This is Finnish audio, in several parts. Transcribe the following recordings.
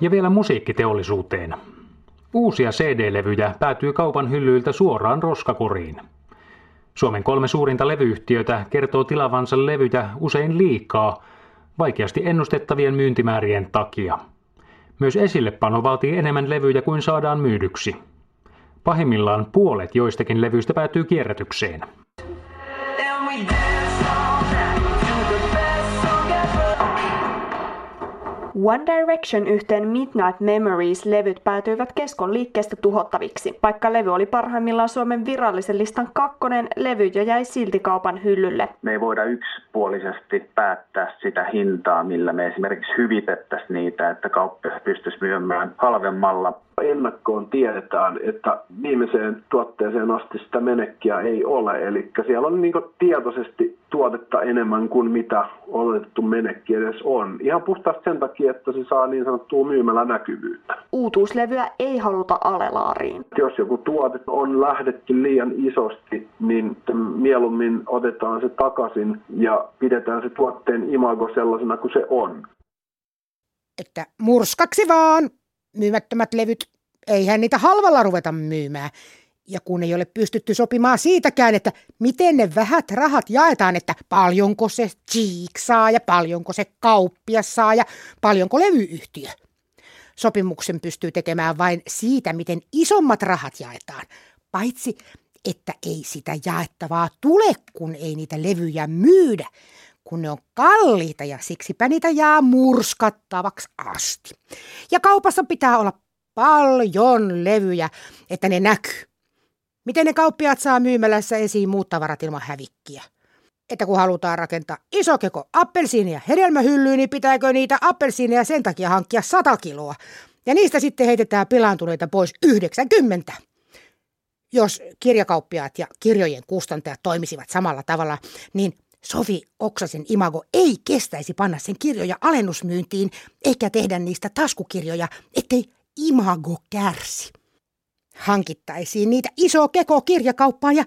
Ja vielä musiikkiteollisuuteen. Uusia CD-levyjä päätyy kaupan hyllyiltä suoraan roskakoriin. Suomen kolme suurinta levyyhtiötä kertoo tilavansa levyjä usein liikaa, vaikeasti ennustettavien myyntimäärien takia. Myös esillepano vaatii enemmän levyjä kuin saadaan myydyksi. Pahimmillaan puolet joistakin levyistä päätyy kierrätykseen. One Direction yhteen Midnight Memories-levyt päätyivät keskon liikkeestä tuhottaviksi. Vaikka levy oli parhaimmillaan Suomen virallisen listan kakkonen, levy jo jäi silti kaupan hyllylle. Me ei voida yksipuolisesti päättää sitä hintaa, millä me esimerkiksi hyvitettäisiin niitä, että kauppa pystyisi myymään halvemmalla ennakkoon tiedetään, että viimeiseen tuotteeseen asti sitä menekkiä ei ole. Eli siellä on niin tietoisesti tuotetta enemmän kuin mitä oletettu menekki edes on. Ihan puhtaasti sen takia, että se saa niin sanottua myymällä näkyvyyttä. Uutuuslevyä ei haluta alelaariin. Jos joku tuote on lähdetty liian isosti, niin mieluummin otetaan se takaisin ja pidetään se tuotteen imago sellaisena kuin se on. Että murskaksi vaan! myymättömät levyt, eihän niitä halvalla ruveta myymään. Ja kun ei ole pystytty sopimaan siitäkään, että miten ne vähät rahat jaetaan, että paljonko se Cheek saa ja paljonko se kauppias saa ja paljonko levyyhtiö. Sopimuksen pystyy tekemään vain siitä, miten isommat rahat jaetaan. Paitsi, että ei sitä jaettavaa tule, kun ei niitä levyjä myydä kun ne on kalliita ja siksipä niitä jää murskattavaksi asti. Ja kaupassa pitää olla paljon levyjä, että ne näkyy. Miten ne kauppiaat saa myymälässä esiin muut tavarat ilman hävikkiä? Että kun halutaan rakentaa iso keko appelsiinia hedelmähyllyyn, niin pitääkö niitä appelsiineja sen takia hankkia 100 kiloa? Ja niistä sitten heitetään pilaantuneita pois 90. Jos kirjakauppiaat ja kirjojen kustantajat toimisivat samalla tavalla, niin Sofi Oksasen imago ei kestäisi panna sen kirjoja alennusmyyntiin eikä tehdä niistä taskukirjoja, ettei imago kärsi. Hankittaisiin niitä iso keko kirjakauppaan ja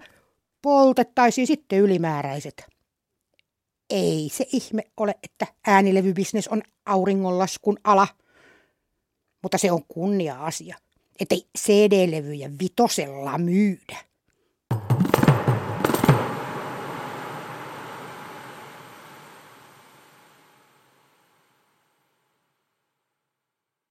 poltettaisiin sitten ylimääräiset. Ei se ihme ole, että äänilevybisnes on auringonlaskun ala. Mutta se on kunnia-asia, ettei CD-levyjä vitosella myydä.